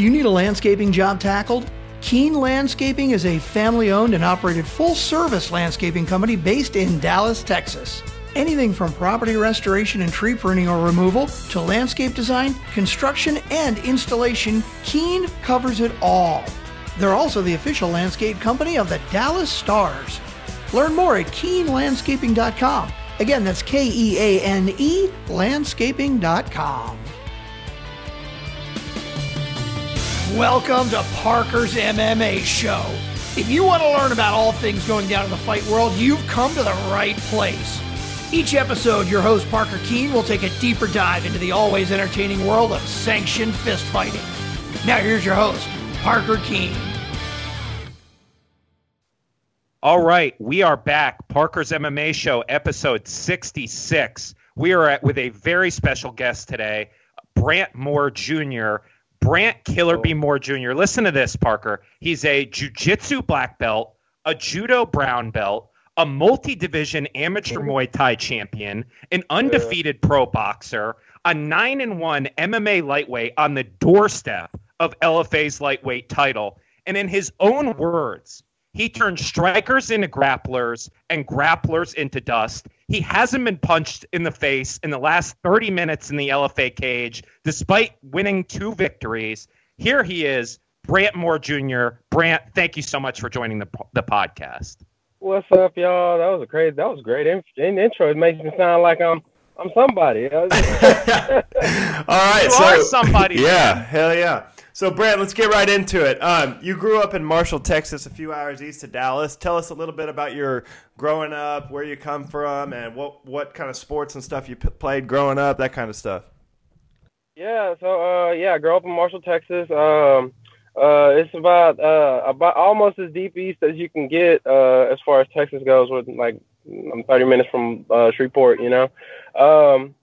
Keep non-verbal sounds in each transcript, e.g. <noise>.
Do you need a landscaping job tackled? Keane Landscaping is a family owned and operated full service landscaping company based in Dallas, Texas. Anything from property restoration and tree pruning or removal to landscape design, construction, and installation, Keane covers it all. They're also the official landscape company of the Dallas Stars. Learn more at keanelandscaping.com. Again, that's K E A N E landscaping.com. Welcome to Parker's MMA Show. If you want to learn about all things going down in the fight world, you've come to the right place. Each episode, your host Parker Keene will take a deeper dive into the always entertaining world of sanctioned fist fighting. Now, here's your host, Parker Keene. All right, we are back. Parker's MMA Show, episode 66. We are at, with a very special guest today, Brant Moore Jr. Brant Killer B. Oh. Moore Jr. Listen to this, Parker. He's a jiu-jitsu black belt, a judo brown belt, a multi-division amateur mm-hmm. Muay Thai champion, an undefeated pro boxer, a 9 and 1 MMA lightweight on the doorstep of LFA's lightweight title, and in his own words, he turned strikers into grapplers and grapplers into dust. He hasn't been punched in the face in the last 30 minutes in the LFA cage, despite winning two victories. Here he is, Brant Moore Jr. Brant, thank you so much for joining the, the podcast. What's up, y'all? That was a crazy, that was great in, in intro. It makes me sound like I'm I'm somebody. <laughs> All right, You so are somebody. yeah, hell yeah. So, Brant, let's get right into it. Um, you grew up in Marshall, Texas, a few hours east of Dallas. Tell us a little bit about your growing up, where you come from, and what what kind of sports and stuff you p- played growing up, that kind of stuff. Yeah, so uh, yeah, I grew up in Marshall, Texas. Um, uh, it's about uh, about almost as deep east as you can get uh, as far as Texas goes. With like, I'm 30 minutes from uh, Shreveport, you know. Um,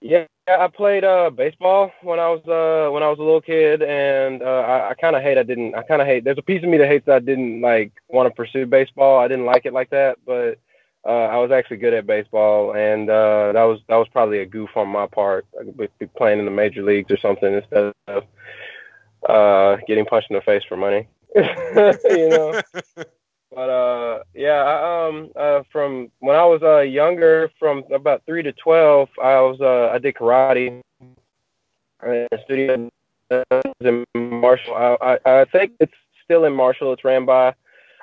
yeah, I played uh, baseball when I was uh, when I was a little kid, and uh, I, I kind of hate I didn't. I kind of hate. There's a piece of me that hates that I didn't like want to pursue baseball. I didn't like it like that, but uh, I was actually good at baseball, and uh, that was that was probably a goof on my part. Be playing in the major leagues or something instead of uh, getting punched in the face for money. <laughs> you know. <laughs> But uh, yeah, I, um, uh, from when I was uh younger, from about three to twelve, I was uh, I did karate a studio in Marshall. I, I I think it's still in Marshall. It's ran by,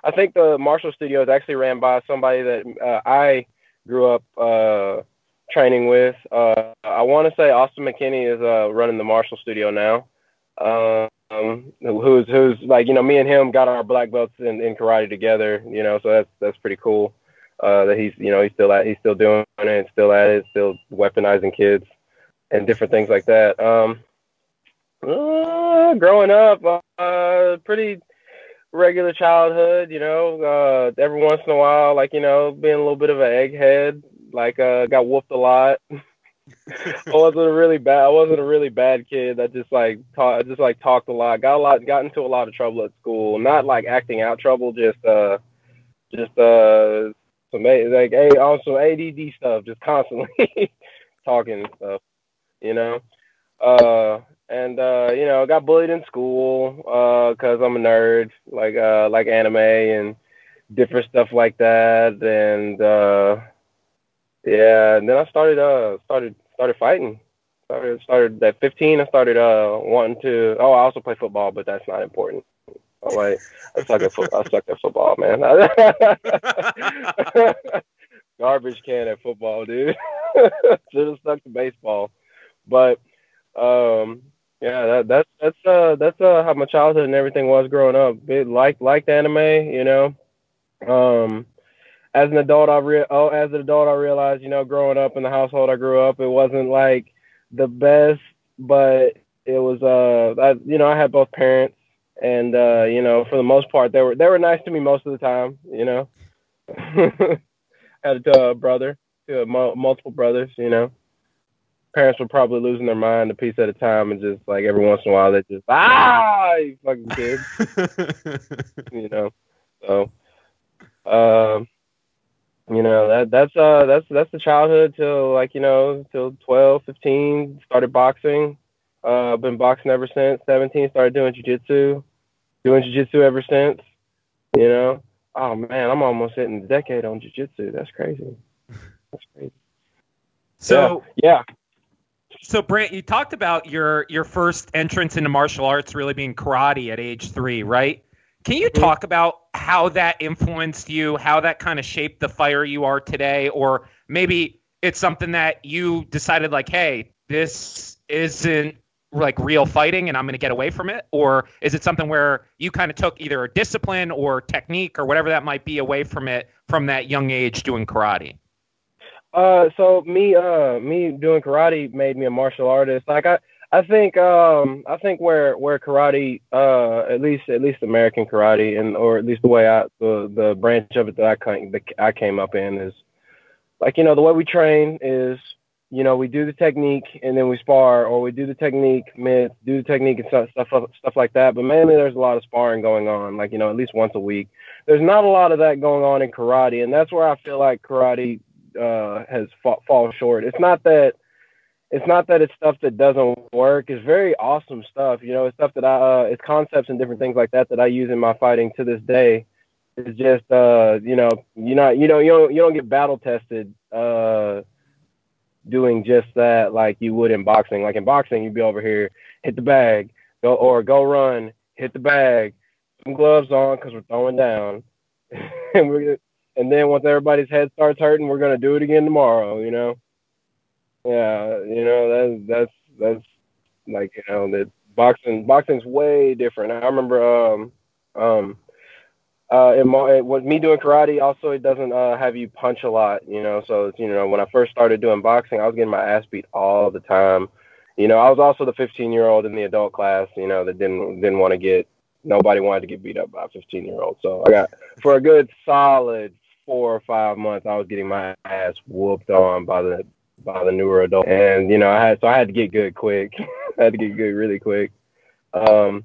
I think the Marshall studio is actually ran by somebody that uh, I grew up uh training with. Uh, I want to say Austin McKinney is uh running the Marshall studio now. Um, who's who's like you know me and him got our black belts in, in karate together. You know, so that's that's pretty cool. Uh, that he's you know he's still at he's still doing it, still at it, still weaponizing kids and different things like that. Um, uh, growing up, uh, pretty regular childhood. You know, uh, every once in a while, like you know, being a little bit of an egghead. Like, uh, got whooped a lot. <laughs> I wasn't a really bad. I wasn't a really bad kid. I just like talk, I just like talked a lot. Got a lot. Got into a lot of trouble at school. Not like acting out trouble. Just uh, just uh, some like a on some ADD stuff. Just constantly <laughs> talking and stuff. You know. Uh, and uh, you know, I got bullied in school uh, cause I'm a nerd. Like uh, like anime and different stuff like that. And uh, yeah, and then I started uh started started fighting. Started started at 15. I started uh wanting to. Oh, I also play football, but that's not important. I'm like I suck at football. I suck at football, man. <laughs> Garbage can at football, dude. <laughs> Should have stuck to baseball, but um yeah, that, that's that's uh that's uh how my childhood and everything was growing up. It, like liked anime, you know. Um as an adult, I re- oh, as an adult, I realized, you know, growing up in the household I grew up, it wasn't like the best, but it was, uh, I, you know, I had both parents, and uh, you know, for the most part, they were they were nice to me most of the time, you know. <laughs> had a uh, brother, uh, multiple brothers, you know. Parents were probably losing their mind a piece at a time, and just like every once in a while, they just ah, you fucking kid, <laughs> you know. So, um you know that that's uh that's that's the childhood till like you know till 12 15 started boxing Uh, been boxing ever since. 17, started doing jiu-jitsu. Doing jiu-jitsu ever since. You know. Oh man, I'm almost hitting a decade on jiu-jitsu. That's crazy. That's crazy. So yeah. yeah. So Brant, you talked about your your first entrance into martial arts really being karate at age three, right? Can you mm-hmm. talk about how that influenced you, how that kind of shaped the fire you are today, or maybe it's something that you decided like, hey, this isn't like real fighting and I'm going to get away from it? Or is it something where you kind of took either a discipline or technique or whatever that might be away from it from that young age doing karate? Uh, so me, uh, me doing karate made me a martial artist. Like I, I think, um, I think where where karate, uh, at least at least American karate, and or at least the way I the the branch of it that I came I came up in is like you know the way we train is you know, we do the technique and then we spar, or we do the technique, do the technique and stuff, stuff, stuff like that. But mainly, there's a lot of sparring going on, like you know, at least once a week. There's not a lot of that going on in karate, and that's where I feel like karate uh, has fa- fallen short. It's not that it's not that it's stuff that doesn't work. It's very awesome stuff. You know, it's stuff that I uh, it's concepts and different things like that that I use in my fighting to this day. It's just uh, you know, you're not you know you don't you don't get battle tested. Uh, doing just that like you would in boxing. Like in boxing, you'd be over here, hit the bag, go or go run, hit the bag, some gloves on because we're throwing down, <laughs> and we and then once everybody's head starts hurting, we're gonna do it again tomorrow. You know, yeah, you know that's that's that's like you know that boxing boxing's way different. I remember um um uh, in my, with me doing karate, also it doesn't uh, have you punch a lot, you know. So you know, when I first started doing boxing, I was getting my ass beat all the time. You know, I was also the 15 year old in the adult class, you know, that didn't didn't want to get nobody wanted to get beat up by a 15 year old. So I got for a good solid four or five months, I was getting my ass whooped on by the by the newer adult, and you know, I had so I had to get good quick. <laughs> I had to get good really quick. Um,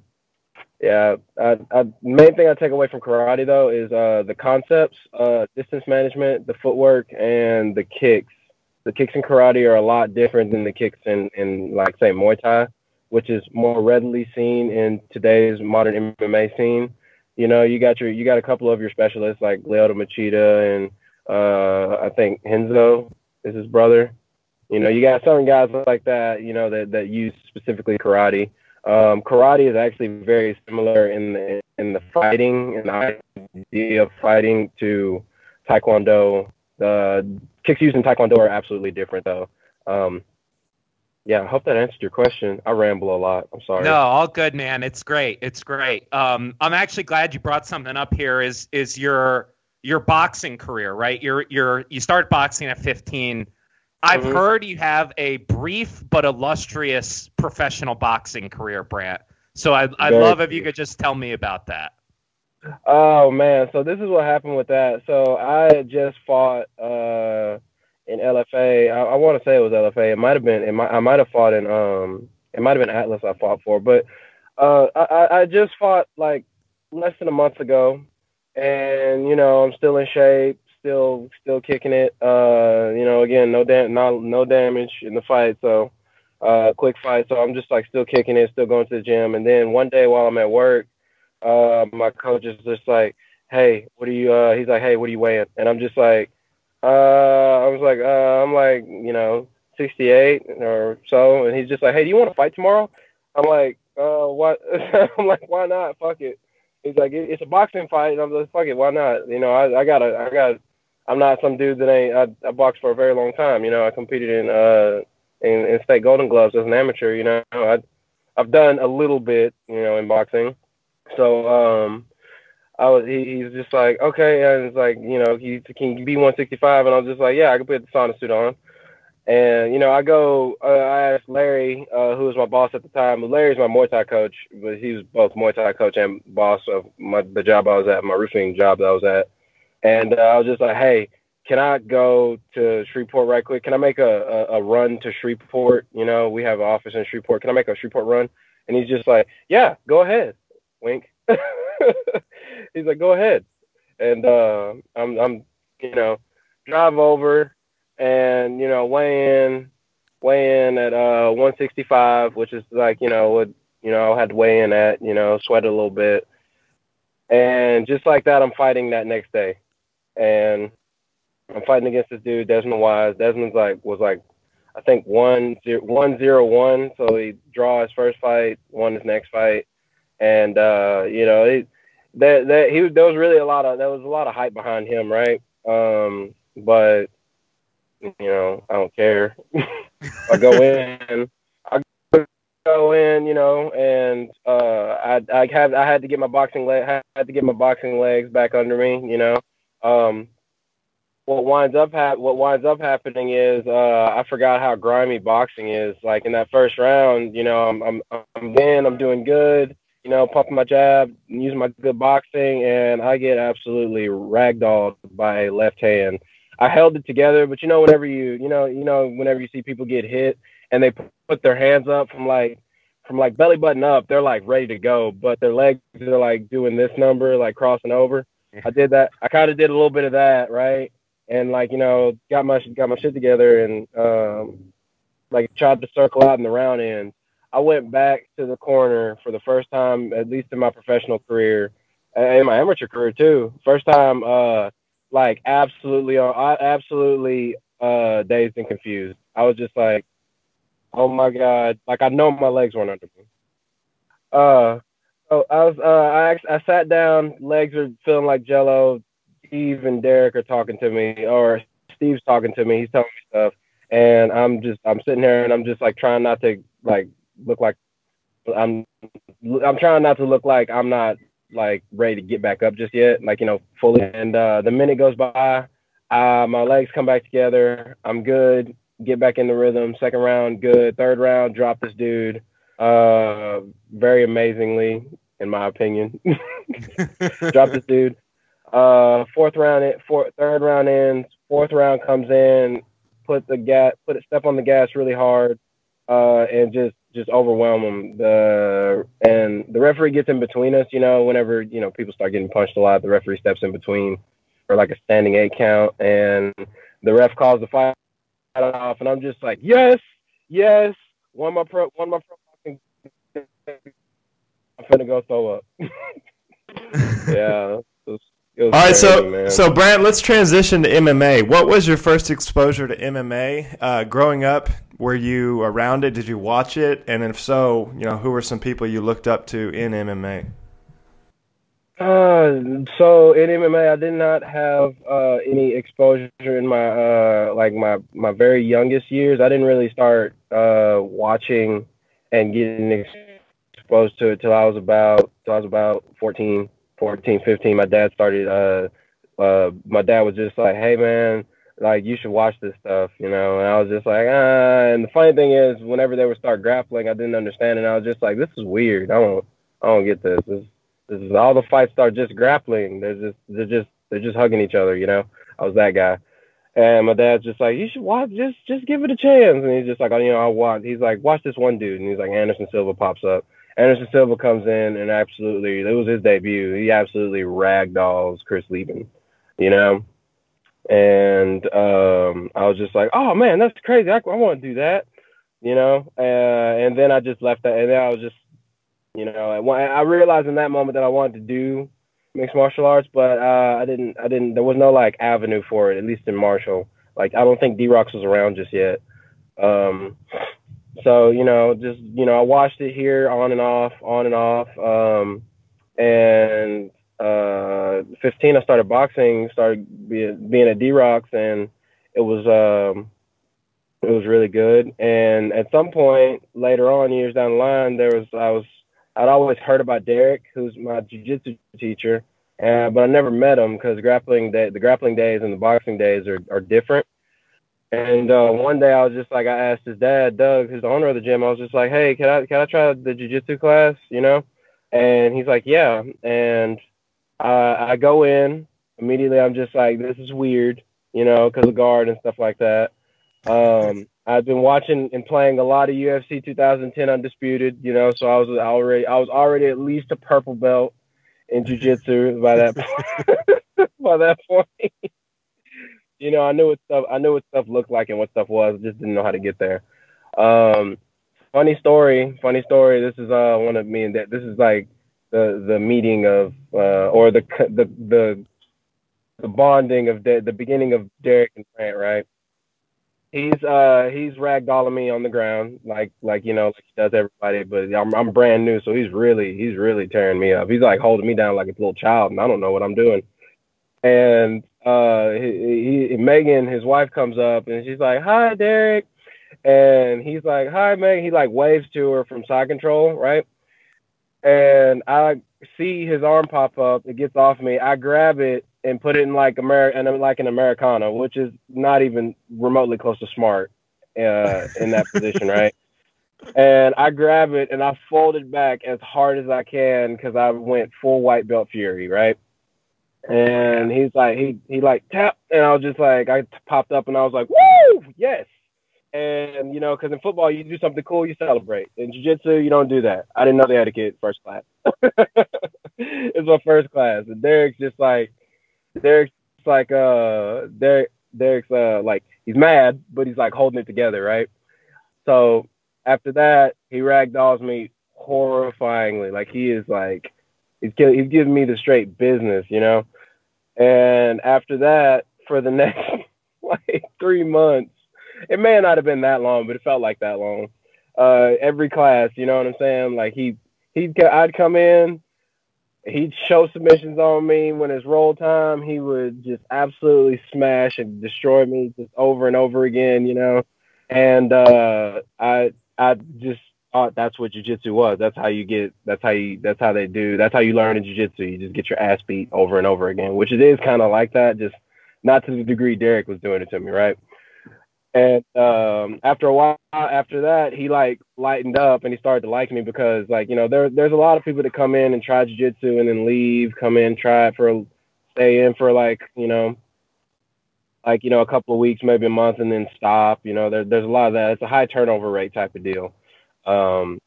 yeah, I, I, main thing I take away from karate though is uh, the concepts, uh, distance management, the footwork, and the kicks. The kicks in karate are a lot different than the kicks in, in like say Muay Thai, which is more readily seen in today's modern MMA scene. You know, you got your you got a couple of your specialists like Lyoto Machida and uh, I think Renzo is his brother. You know, you got some guys like that. You know that that use specifically karate um, karate is actually very similar in the in the fighting and the idea of fighting to taekwondo. The kicks used in taekwondo are absolutely different, though. Um, yeah, I hope that answered your question. I ramble a lot. I'm sorry. No, all good, man. It's great. It's great. Um, I'm actually glad you brought something up here. Is is your your boxing career, right? You're you're you start boxing at 15 I've mm-hmm. heard you have a brief but illustrious professional boxing career, Brant. So I, I'd love if you could just tell me about that. Oh man, so this is what happened with that. So I just fought uh, in LFA. I, I want to say it was LFA. It might have been. It might, I might have fought in. Um, it might have been Atlas. I fought for, but uh, I, I just fought like less than a month ago, and you know I'm still in shape still still kicking it. Uh, you know, again, no dam- no, damage in the fight, so uh, quick fight. So I'm just like still kicking it, still going to the gym. And then one day while I'm at work, uh, my coach is just like, "Hey, what are you?" Uh, he's like, "Hey, what are you weighing?" And I'm just like, uh, I was like, uh, I'm like, you know, 68 or so. And he's just like, "Hey, do you want to fight tomorrow?" I'm like, uh, what? <laughs> I'm like, why not? Fuck it. He's like, it's a boxing fight, and I'm like, fuck it, why not? You know, I, I gotta, I got, I'm not some dude that ain't. I, I boxed for a very long time. You know, I competed in uh in, in state Golden Gloves as an amateur. You know, I I've done a little bit. You know, in boxing. So um, I was. He, he's just like okay, and it's like you know, he can you be 165, and I was just like, yeah, I can put the sauna suit on. And you know, I go. Uh, I asked Larry, uh, who was my boss at the time. Larry's my Muay Thai coach, but he was both Muay Thai coach and boss of my the job I was at, my roofing job that I was at. And uh, I was just like, hey, can I go to Shreveport right quick? Can I make a, a, a run to Shreveport? You know, we have an office in Shreveport. Can I make a Shreveport run? And he's just like, yeah, go ahead. Wink. <laughs> he's like, go ahead. And uh, I'm, I'm, you know, drive over and, you know, weigh in. weigh in at uh 165, which is like you know what you know I had to weigh in at, you know, sweat a little bit, and just like that, I'm fighting that next day, and I'm fighting against this dude Desmond Wise. Desmond's like was like I think one zero one zero one, so he draw his first fight, won his next fight, and uh, you know he, that that he there was really a lot of there was a lot of hype behind him, right? Um, but you know I don't care. <laughs> I go in, I go in, you know, and uh, I I have I had to get my boxing leg had to get my boxing legs back under me, you know. Um, what winds up ha- what winds up happening is uh, I forgot how grimy boxing is. Like in that first round, you know, I'm I'm I'm in, I'm doing good, you know, pumping my jab, using my good boxing, and I get absolutely ragdolled by a left hand. I held it together, but you know, whenever you you know you know whenever you see people get hit and they put their hands up from like from like belly button up, they're like ready to go, but their legs are like doing this number, like crossing over. I did that. I kind of did a little bit of that, right? and like you know got my got my shit together and um, like tried to circle out in the round end. I went back to the corner for the first time, at least in my professional career, in my amateur career too. First time, uh, like absolutely, uh, absolutely uh, dazed and confused. I was just like, oh my god, like I know my legs weren't under me. Uh, so I was, uh, I I sat down, legs are feeling like jello, Steve and Derek are talking to me, or Steve's talking to me. He's telling me stuff, and I'm just I'm sitting here and I'm just like trying not to like look like I'm I'm trying not to look like I'm not like ready to get back up just yet, like you know fully. And uh, the minute goes by, uh, my legs come back together. I'm good. Get back in the rhythm. Second round, good. Third round, drop this dude. Uh, very amazingly, in my opinion. <laughs> drop this dude. Uh, fourth round, in, fourth, third round ends. Fourth round comes in, put the gas, put a step on the gas really hard, uh, and just just overwhelm them. The and the referee gets in between us. You know, whenever you know people start getting punched a lot, the referee steps in between for like a standing eight count, and the ref calls the fight off, and I'm just like, yes, yes, one more pro, one more pro. I'm finna go throw up. <laughs> yeah, all right, so man. so Brant, let's transition to MMA. What was your first exposure to MMA uh, growing up? Were you around it? Did you watch it? And if so, you know, who were some people you looked up to in MMA? Uh, so in MMA, I did not have uh, any exposure in my uh, like my my very youngest years. I didn't really start uh, watching and getting exposed to it till I was about till I was about fourteen. 14, 15, my dad started, uh, uh, my dad was just like, hey, man, like, you should watch this stuff, you know? And I was just like, ah. And the funny thing is, whenever they would start grappling, I didn't understand. And I was just like, this is weird. I don't, I don't get this. This, this is all the fights start just grappling. They're just, they're just, they're just hugging each other, you know? I was that guy. And my dad's just like, you should watch, just, just give it a chance. And he's just like, oh, you know, I'll watch. He's like, watch this one dude. And he's like, Anderson Silva pops up. Anderson Silva comes in and absolutely, it was his debut. He absolutely ragdolls Chris Leben, you know? And um, I was just like, oh man, that's crazy. I, I want to do that, you know? Uh, and then I just left that. And then I was just, you know, I realized in that moment that I wanted to do mixed martial arts, but uh, I didn't, I didn't, there was no like avenue for it, at least in martial. Like, I don't think D Rocks was around just yet. Um, so you know, just you know, I watched it here on and off, on and off. Um, and uh, 15, I started boxing, started being, being at D Rocks, and it was um, it was really good. And at some point later on, years down the line, there was I was I'd always heard about Derek, who's my jiu-jitsu teacher, uh, but I never met him because grappling day, the grappling days and the boxing days are, are different. And uh, one day I was just like, I asked his dad, Doug, who's the owner of the gym, I was just like, hey, can I can I try the jujitsu class? You know? And he's like, yeah. And uh, I go in immediately. I'm just like, this is weird, you know, because of guard and stuff like that. Um, I've been watching and playing a lot of UFC 2010 Undisputed, you know, so I was already I was already at least a purple belt in jujitsu by that <laughs> by that point you know, I knew what stuff I knew what stuff looked like and what stuff was, just didn't know how to get there. Um, funny story, funny story. This is uh one of me and that. This is like the the meeting of uh or the the the the bonding of the the beginning of Derek and Grant, right? He's uh he's ragdolling me on the ground like like you know like he does everybody, but I'm I'm brand new, so he's really he's really tearing me up. He's like holding me down like a little child, and I don't know what I'm doing. And uh he, he Megan, his wife, comes up and she's like, "Hi, Derek," and he's like, "Hi, Megan." He like waves to her from side control, right? And I see his arm pop up. It gets off me. I grab it and put it in like Ameri- and like an Americana, which is not even remotely close to smart uh, in that position, right? And I grab it and I fold it back as hard as I can because I went full white belt fury, right? And he's like, he he like tap, and I was just like, I popped up and I was like, woo, yes. And you know, because in football you do something cool, you celebrate. In jiu-jitsu, you don't do that. I didn't know the etiquette first class. <laughs> it's my first class, and Derek's just like, Derek's like, uh, Derek, Derek's uh, like, he's mad, but he's like holding it together, right? So after that, he ragdolls me horrifyingly. Like he is like, he's he's giving me the straight business, you know. And after that, for the <laughs> next like three months, it may not have been that long, but it felt like that long. Uh, every class, you know what I'm saying? Like he, he'd, I'd come in, he'd show submissions on me. When it's roll time, he would just absolutely smash and destroy me just over and over again, you know. And uh, I, I just thought that's what jujitsu was. That's how you get. That's how you. That's how they do. That's how you learn in jujitsu. You just get your ass beat over and over again, which it is kind of like that. Just not to the degree Derek was doing it to me, right? And um, after a while, after that, he like lightened up and he started to like me because like you know there there's a lot of people that come in and try jujitsu and then leave, come in, try it for, stay in for like you know, like you know a couple of weeks, maybe a month, and then stop. You know, there, there's a lot of that. It's a high turnover rate type of deal. Um,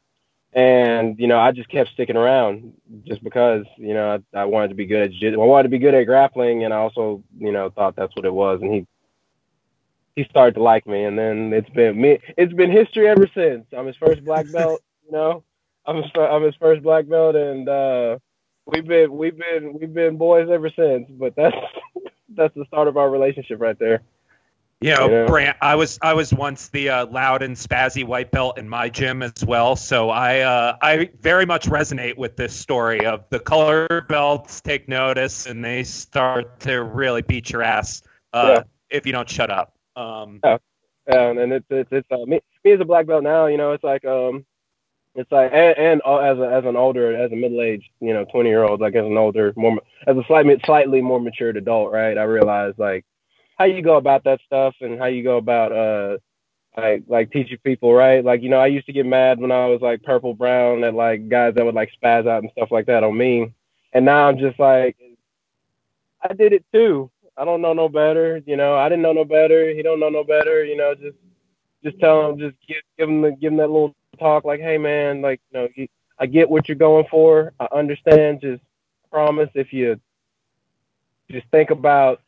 and you know, I just kept sticking around just because you know I, I wanted to be good at jiu- I wanted to be good at grappling, and I also you know thought that's what it was. And he he started to like me, and then it's been me. It's been history ever since. I'm his first black <laughs> belt. You know, I'm his, I'm his first black belt, and uh, we've been we've been we've been boys ever since. But that's <laughs> that's the start of our relationship right there. You know, yeah. Brant, I was I was once the uh, loud and spazzy white belt in my gym as well, so I uh, I very much resonate with this story of the color belts take notice and they start to really beat your ass uh, yeah. if you don't shut up. Um, yeah, yeah, and it's it's it's uh, me me as a black belt now. You know, it's like um, it's like and, and uh, as a as an older as a middle aged you know twenty year old like as an older more as a slightly slightly more matured adult, right? I realize like how you go about that stuff and how you go about uh like like teaching people right like you know i used to get mad when i was like purple brown at like guys that would like spaz out and stuff like that on me and now i'm just like i did it too I don't know no better. You know, I didn't know no better. He don't know no better. You know, just just tell him, just give give him the, give him that little talk, like, hey man, like you know, I get what you're going for. I understand. Just promise if you just think about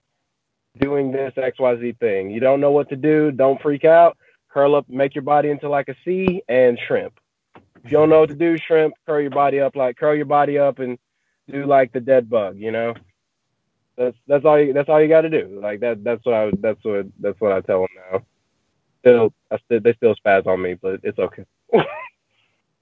doing this X Y Z thing. You don't know what to do. Don't freak out. Curl up, make your body into like a C, and shrimp. If you don't know what to do, shrimp, curl your body up like curl your body up and do like the dead bug. You know. That's that's all you that's all you got to do. Like that that's what I that's what that's what I tell them now. Still, I still they still spaz on me, but it's okay. <laughs>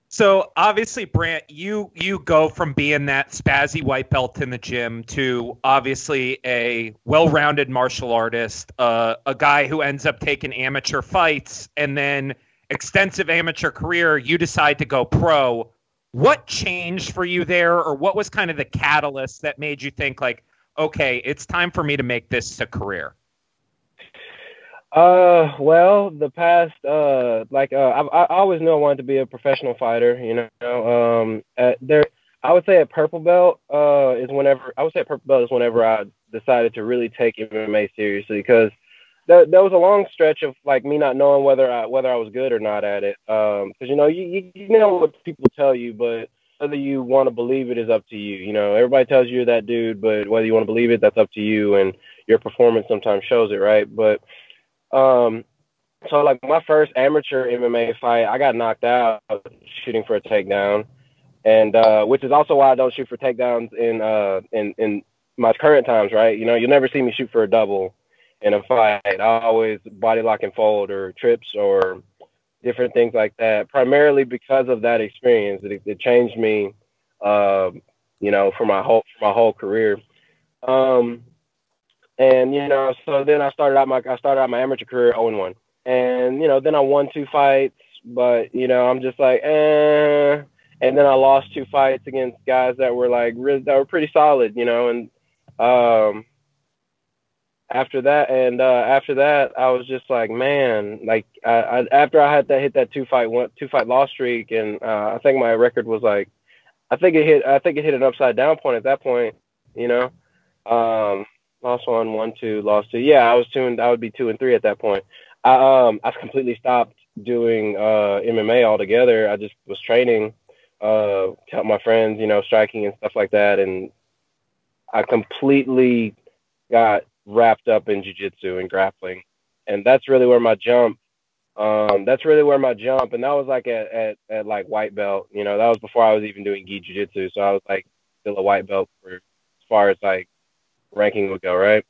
so obviously, Brant, you you go from being that spazzy white belt in the gym to obviously a well-rounded martial artist, uh, a guy who ends up taking amateur fights, and then extensive amateur career. You decide to go pro. What changed for you there, or what was kind of the catalyst that made you think like? okay, it's time for me to make this a career? Uh, well, the past, uh, like, uh, I, I always knew I wanted to be a professional fighter. You know, um, at there, I would say at purple belt, uh, is whenever I would say at purple belt is whenever I decided to really take MMA seriously because that there was a long stretch of like me not knowing whether I whether I was good or not at it. Um, because you know you, you you know what people tell you, but whether you want to believe it is up to you. You know, everybody tells you you're that dude, but whether you want to believe it, that's up to you. And your performance sometimes shows it, right? But um, so like my first amateur MMA fight, I got knocked out shooting for a takedown, and uh, which is also why I don't shoot for takedowns in uh in in my current times. Right, you know, you'll never see me shoot for a double in a fight. I always body lock and fold or trips or different things like that. Primarily because of that experience, it, it changed me, uh, you know, for my whole for my whole career. Um, and you know, so then I started out my I started out my amateur career 0 1, and you know, then I won two fights, but you know, I'm just like, eh. And then I lost two fights against guys that were like really, that were pretty solid, you know, and um, after that and uh, after that I was just like man like I, I, after I had to hit that two fight one two fight loss streak and uh, I think my record was like I think it hit I think it hit an upside down point at that point you know um, lost one one two lost two. Yeah I was two and I would be two and three at that point. I um I completely stopped doing uh, MMA altogether. I just was training uh help my friends you know striking and stuff like that. And I completely got wrapped up in jiu-jitsu and grappling. And that's really where my jump um that's really where my jump and that was like at, at, at like white belt. You know that was before i was even doing gi jiu-jitsu. So i was like still a white belt for as far as like ranking would go right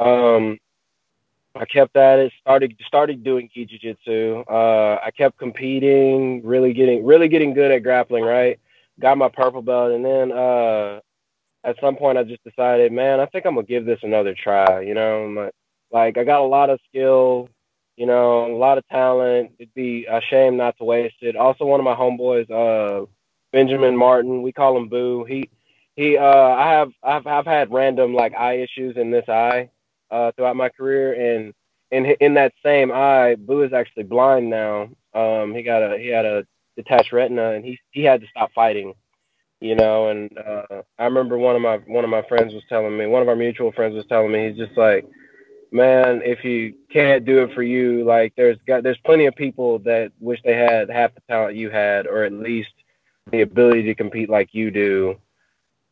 um i kept at it started started doing gi jiu-jitsu uh i kept competing really getting really getting good at grappling right got my purple belt and then uh at some point I just decided, man, I think I'm gonna give this another try. You know, like, like I got a lot of skill, you know, a lot of talent. It'd be a shame not to waste it. Also, one of my homeboys, uh, Benjamin Martin, we call him Boo. He he, uh, I have I've I've had random like eye issues in this eye uh, throughout my career, and in in that same eye, Boo is actually blind now. Um, he got a he had a detached retina, and he he had to stop fighting you know and uh i remember one of my one of my friends was telling me one of our mutual friends was telling me he's just like man if you can't do it for you like there's got there's plenty of people that wish they had half the talent you had or at least the ability to compete like you do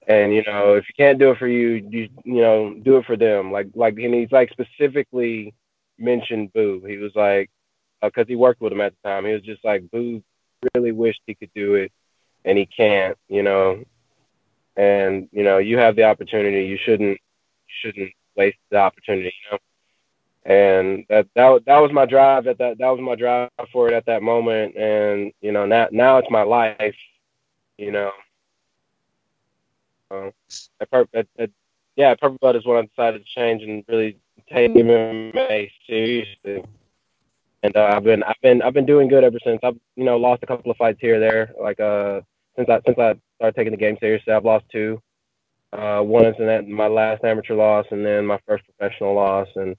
and you know if you can't do it for you you you know do it for them like like and he's like specifically mentioned boo he was like because uh, he worked with him at the time he was just like boo really wished he could do it and he can't, you know. And you know, you have the opportunity. You shouldn't shouldn't waste the opportunity, you know. And that that that was my drive at that that was my drive for it at that moment. And you know, now now it's my life, you know. At, at, at, yeah, Purple Belt is when I decided to change and really take MMA seriously and uh, I've been I've been I've been doing good ever since. I've you know lost a couple of fights here or there, like uh since I since I started taking the game seriously. I've lost two. Uh, one is in that, my last amateur loss, and then my first professional loss, and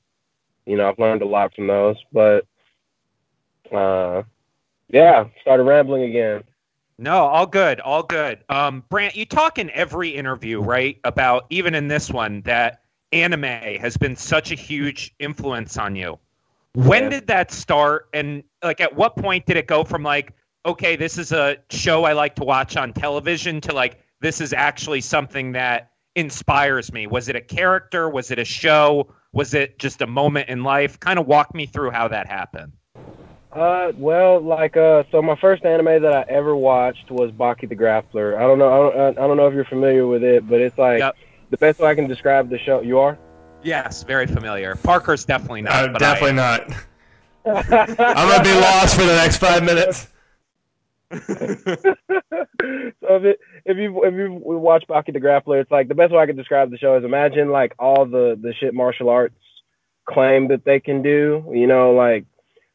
you know I've learned a lot from those. But uh, yeah, started rambling again. No, all good, all good. Um, Brant, you talk in every interview, right, about even in this one that anime has been such a huge influence on you. When yeah. did that start? And like, at what point did it go from like, okay, this is a show I like to watch on television to like this is actually something that inspires me? Was it a character? Was it a show? Was it just a moment in life? Kind of walk me through how that happened. Uh, well, like, uh, so my first anime that I ever watched was Baki the Grappler. I don't know, I don't, I don't know if you're familiar with it, but it's like yep. the best way I can describe the show. You are? Yes, very familiar. Parker's definitely not. Uh, definitely <laughs> not. I'm gonna be lost for the next five minutes. <laughs> so if it, if you if you watch Baki the Grappler, it's like the best way I can describe the show is imagine like all the the shit martial arts claim that they can do. You know, like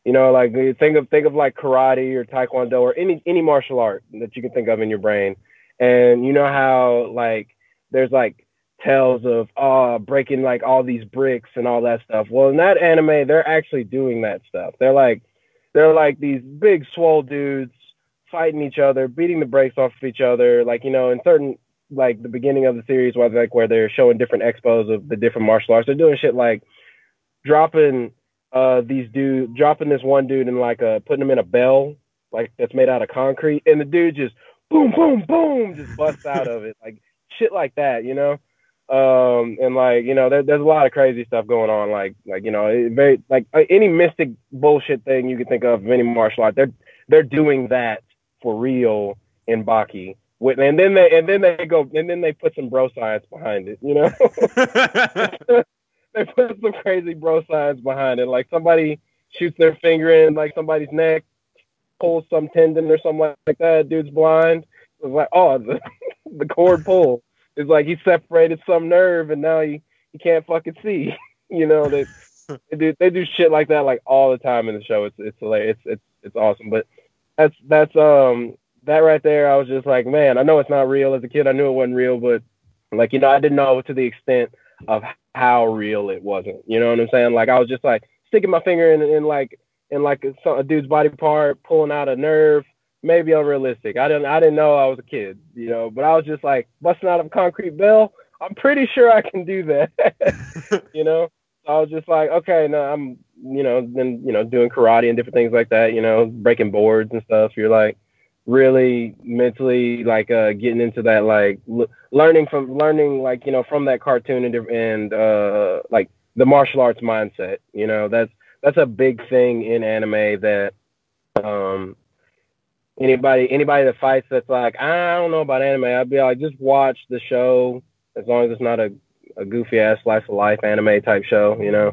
you know, like think of think of like karate or taekwondo or any any martial art that you can think of in your brain. And you know how like there's like tales of uh breaking like all these bricks and all that stuff. Well, in that anime, they're actually doing that stuff. They're like they're like these big swole dudes fighting each other, beating the brakes off of each other. Like you know, in certain like the beginning of the series, where like where they're showing different expos of the different martial arts, they're doing shit like dropping uh these dude, dropping this one dude and like uh putting him in a bell like that's made out of concrete, and the dude just boom, boom, boom, just busts out of it, like shit like that, you know. Um, and like you know, there, there's a lot of crazy stuff going on. Like like you know, it very like uh, any mystic bullshit thing you can think of, any martial art, they're they're doing that for real in Baki. With, and then they and then they go and then they put some bro science behind it. You know, <laughs> <laughs> <laughs> they put some crazy bro science behind it. Like somebody shoots their finger in like somebody's neck, pulls some tendon or something like that. Dude's blind. It's like oh <laughs> the the cord pull. It's like he separated some nerve and now he, he can't fucking see. <laughs> you know, they, they do they do shit like that like all the time in the show. It's it's hilarious. It's it's it's awesome. But that's that's um that right there. I was just like, man, I know it's not real. As a kid, I knew it wasn't real, but like you know, I didn't know to the extent of how real it wasn't. You know what I'm saying? Like I was just like sticking my finger in in like in like a, a dude's body part, pulling out a nerve, maybe unrealistic. I didn't I didn't know I was a kid, you know, but I was just like busting out of a concrete bell. I'm pretty sure I can do that. <laughs> you know? So I was just like, okay, no, I'm you know, then you know, doing karate and different things like that, you know, breaking boards and stuff. You're like really mentally like uh getting into that like l- learning from learning like, you know, from that cartoon and and uh like the martial arts mindset, you know, that's that's a big thing in anime that um anybody anybody that fights that's like I don't know about anime, I'd be like just watch the show as long as it's not a, a goofy ass slice of life anime type show. You know,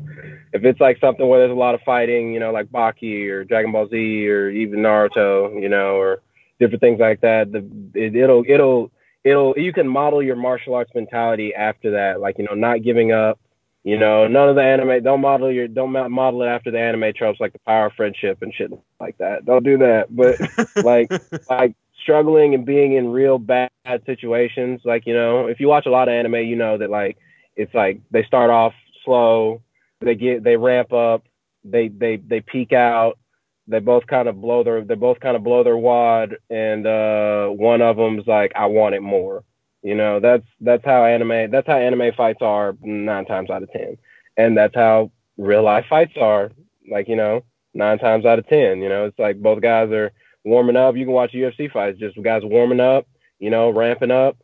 if it's like something where there's a lot of fighting, you know, like Baki or Dragon Ball Z or even Naruto, you know, or different things like that. The it, it'll it'll it'll you can model your martial arts mentality after that, like you know, not giving up you know, none of the anime don't model your don't model it after the anime tropes like the power of friendship and shit like that. Don't do that. But <laughs> like like struggling and being in real bad situations, like you know, if you watch a lot of anime, you know that like it's like they start off slow, they get they ramp up, they they they peak out, they both kind of blow their they both kind of blow their wad, and uh, one of them's like I want it more you know, that's that's how anime that's how anime fights are nine times out of ten. And that's how real life fights are, like, you know, nine times out of ten. You know, it's like both guys are warming up. You can watch UFC fights, just guys warming up, you know, ramping up,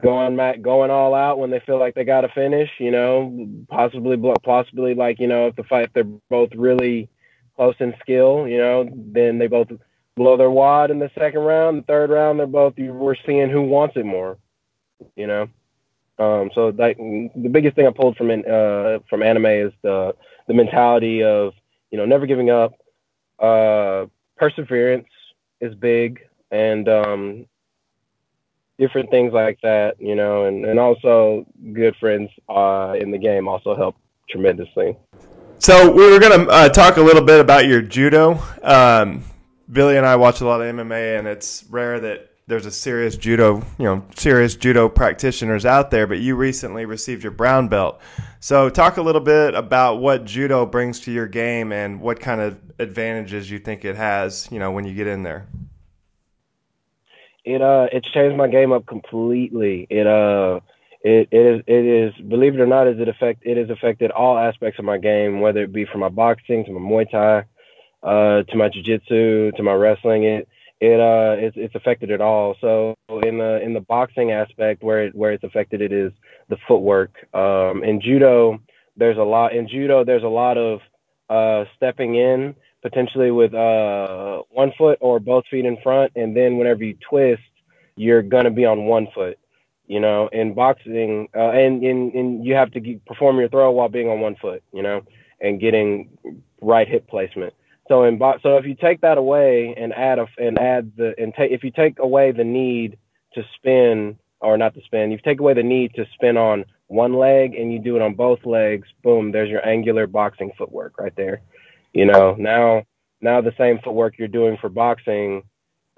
going back, going all out when they feel like they got to finish. You know, possibly, possibly like you know, if the fight if they're both really close in skill, you know, then they both blow their wad in the second round. The third round, they're both we're seeing who wants it more you know. Um, so like the biggest thing I pulled from uh, from anime is the the mentality of you know never giving up. Uh, perseverance is big, and um, different things like that, you know, and, and also good friends uh, in the game also help tremendously. So we were going to uh, talk a little bit about your judo. Um, Billy and I watch a lot of MMA, and it's rare that there's a serious judo, you know, serious judo practitioners out there, but you recently received your brown belt. So talk a little bit about what judo brings to your game and what kind of advantages you think it has, you know, when you get in there. It uh it's changed my game up completely. It uh it, it is it is believe it or not, is it affect it has affected all aspects of my game, whether it be from my boxing to my Muay Thai, uh, to my jiu-jitsu, to my wrestling. It it uh it's, it's affected it all. So in the in the boxing aspect where it where it's affected it is the footwork. Um, in judo there's a lot in judo there's a lot of uh stepping in potentially with uh one foot or both feet in front and then whenever you twist you're gonna be on one foot. You know, in boxing, uh, and in, in you have to perform your throw while being on one foot. You know, and getting right hip placement. So in so if you take that away and add a and add the and take if you take away the need to spin or not to spin, you take away the need to spin on one leg and you do it on both legs, boom, there's your angular boxing footwork right there. You know, now now the same footwork you're doing for boxing,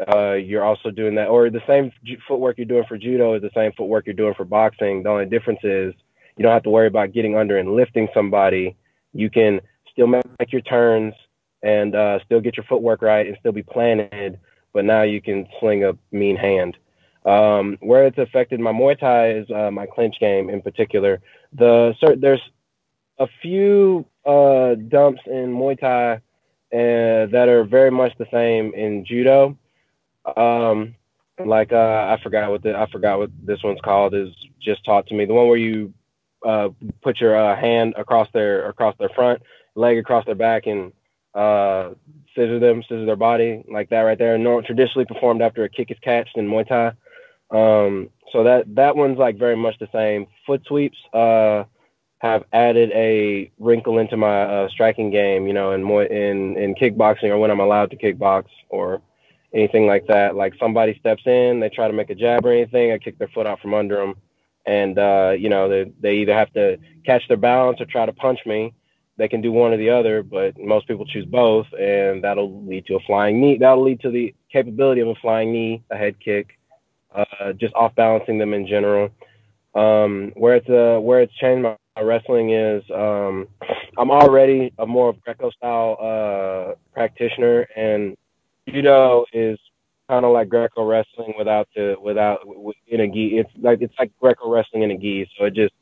uh, you're also doing that, or the same footwork you're doing for judo is the same footwork you're doing for boxing. The only difference is you don't have to worry about getting under and lifting somebody. You can still make your turns and uh, still get your footwork right and still be planted, but now you can sling a mean hand. Um, where it's affected my Muay Thai is uh, my clinch game in particular. The there's a few uh, dumps in Muay Thai uh, that are very much the same in Judo. Um, like uh, I forgot what the I forgot what this one's called is just taught to me. The one where you uh, put your uh, hand across their across their front, leg across their back, and uh, scissor them, scissor their body like that right there. Traditionally performed after a kick is catched in Muay Thai. Um, so that that one's like very much the same. Foot sweeps uh, have added a wrinkle into my uh, striking game. You know, in in in kickboxing or when I'm allowed to kickbox or anything like that. Like somebody steps in, they try to make a jab or anything, I kick their foot out from under them, and uh, you know they they either have to catch their balance or try to punch me. They can do one or the other, but most people choose both, and that'll lead to a flying knee. That'll lead to the capability of a flying knee, a head kick, uh, just off balancing them in general. Um, where it's uh, where it's changed my wrestling is um, I'm already a more Greco style uh, practitioner, and judo is kind of like Greco wrestling without the without in a gi. It's like it's like Greco wrestling in a gi. So it just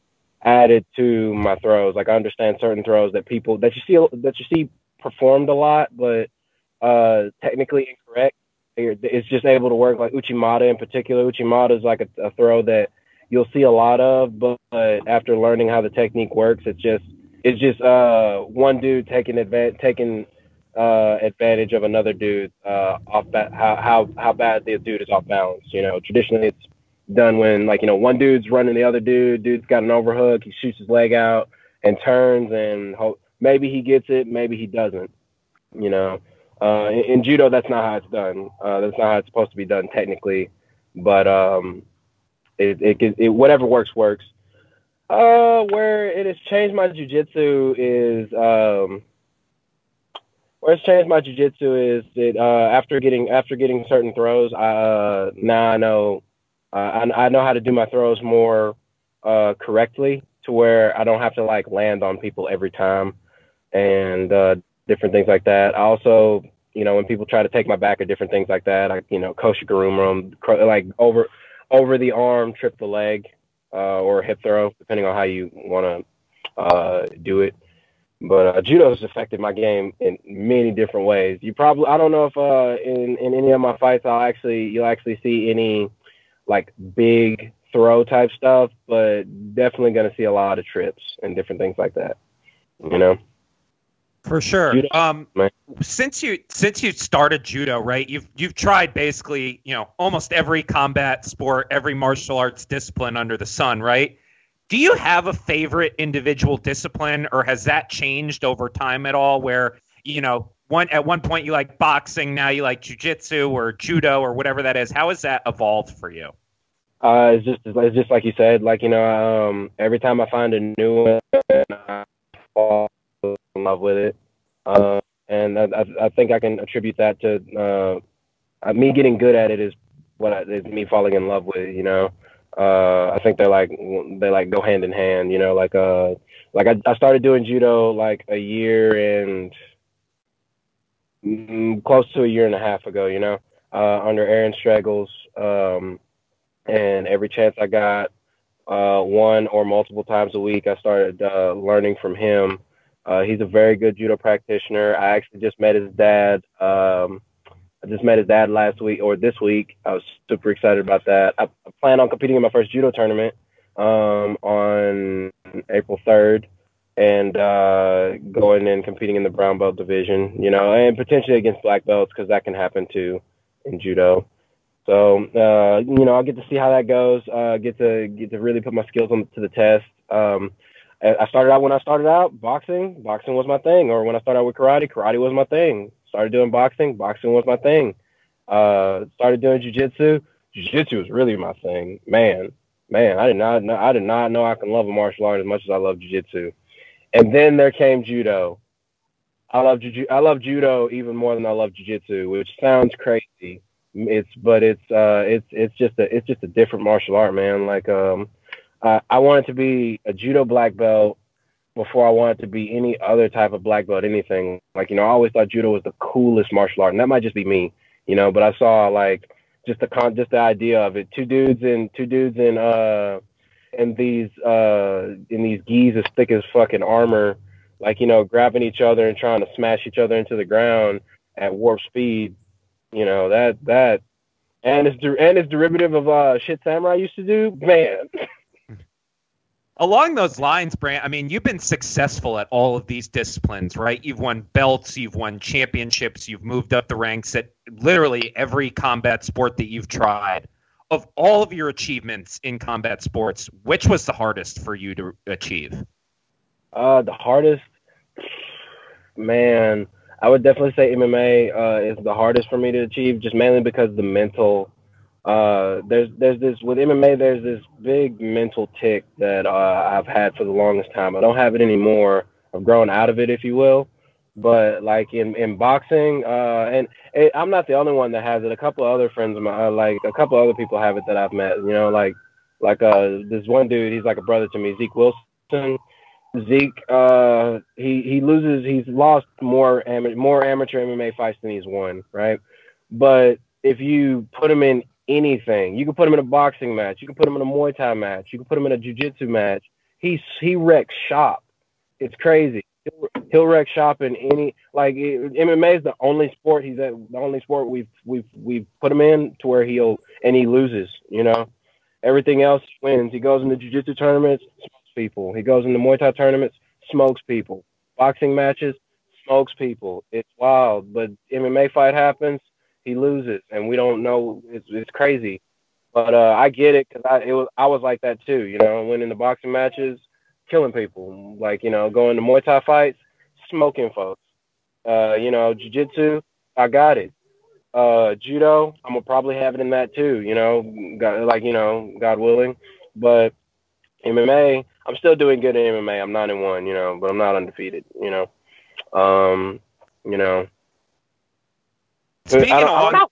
added to my throws. Like I understand certain throws that people that you see that you see performed a lot, but uh, technically incorrect. It's just able to work like Uchimata in particular. Uchimata is like a, a throw that you'll see a lot of, but, but after learning how the technique works, it's just it's just uh, one dude taking advantage, taking uh, advantage of another dude uh, off ba- how how how bad the dude is off balance. You know, traditionally it's done when like you know one dude's running the other dude, dude's got an overhook, he shoots his leg out and turns, and ho- maybe he gets it, maybe he doesn't. You know, uh, in, in, judo that's not how it's done. Uh, that's not how it's supposed to be done technically, but um, it, it, it whatever works works. Uh, where it has changed my jujitsu is um, what's changed my jujitsu is that uh, after getting after getting certain throws, I, uh, now I know uh, I, I know how to do my throws more uh, correctly to where I don't have to like land on people every time and uh, different things like that. I also, you know, when people try to take my back or different things like that, I, you know, koshi guruma them, like over over the arm, trip the leg, uh, or hip throw, depending on how you want to uh, do it. But uh, judo has affected my game in many different ways. You probably I don't know if uh, in in any of my fights I'll actually you'll actually see any like big throw type stuff, but definitely going to see a lot of trips and different things like that. You know. For sure. Judo, um, since you since you started judo, right? You've you've tried basically, you know, almost every combat sport, every martial arts discipline under the sun, right? Do you have a favorite individual discipline, or has that changed over time at all? Where you know, one at one point you like boxing, now you like jujitsu or judo or whatever that is. How has that evolved for you? Uh, it's just it's just like you said. Like you know, um, every time I find a new one, I fall in love with it. Uh, and I, I think I can attribute that to uh, me getting good at it is what I, is me falling in love with. You know, uh, I think they're like they like go hand in hand. You know, like uh, like I, I started doing judo like a year and mm, close to a year and a half ago. You know, uh, under Aaron Straggles, um, and every chance I got, uh, one or multiple times a week, I started uh, learning from him. Uh, he's a very good judo practitioner. I actually just met his dad. Um, I just met his dad last week or this week. I was super excited about that. I, plan on competing in my first judo tournament um, on April 3rd and uh, going and competing in the brown belt division, you know, and potentially against black belts because that can happen too in judo. So uh, you know, I'll get to see how that goes. Uh, get to get to really put my skills on to the test. Um, I started out when I started out boxing. Boxing was my thing, or when I started out with karate, karate was my thing. Started doing boxing. Boxing was my thing. Uh, started doing jujitsu. Jujitsu was really my thing. Man, man, I did not know. I did not know I can love a martial art as much as I love jujitsu. And then there came judo. I love juju. I love judo even more than I love jujitsu, which sounds crazy. It's but it's uh it's it's just a it's just a different martial art, man. Like um, uh, I wanted to be a judo black belt before I wanted to be any other type of black belt, anything. Like, you know, I always thought judo was the coolest martial art, and that might just be me, you know, but I saw like just the con just the idea of it. Two dudes in two dudes in uh in these uh in these gis as thick as fucking armor, like, you know, grabbing each other and trying to smash each other into the ground at warp speed. You know, that that and it's and it's derivative of uh shit samurai used to do, man. <laughs> Along those lines, Brant, I mean, you've been successful at all of these disciplines, right? You've won belts, you've won championships, you've moved up the ranks at literally every combat sport that you've tried. Of all of your achievements in combat sports, which was the hardest for you to achieve? Uh, the hardest, man, I would definitely say MMA uh, is the hardest for me to achieve, just mainly because the mental. Uh, there's there's this with MMA. There's this big mental tick that uh, I've had for the longest time. I don't have it anymore. I've grown out of it, if you will. But like in in boxing, uh, and it, I'm not the only one that has it. A couple of other friends of mine, uh, like a couple other people have it that I've met. You know, like like uh, this one dude. He's like a brother to me, Zeke Wilson Zeke, uh, he he loses. He's lost more am- more amateur MMA fights than he's won, right? But if you put him in anything, you can put him in a boxing match, you can put him in a Muay Thai match, you can put him in a Jiu-Jitsu match. He's he wrecks shop. It's crazy. He'll, he'll wreck shop in any like it, MMA is the only sport he's at the only sport we've we've we've put him in to where he'll and he loses. You know, everything else wins. He goes into Jiu-Jitsu tournaments, smokes people. He goes into Muay Thai tournaments, smokes people. Boxing matches, smokes people. It's wild. But MMA fight happens, he loses, and we don't know. It's it's crazy. But uh, I get it because I it was I was like that too. You know, winning the boxing matches, killing people. Like you know, going to Muay Thai fights, smoking folks. Uh, you know, jiu-jitsu, I got it. Uh, judo, I'm gonna probably have it in that too. You know, like you know, God willing. But MMA, I'm still doing good in MMA. I'm nine and one, you know, but I'm not undefeated, you know. Um, you know. Speaking along,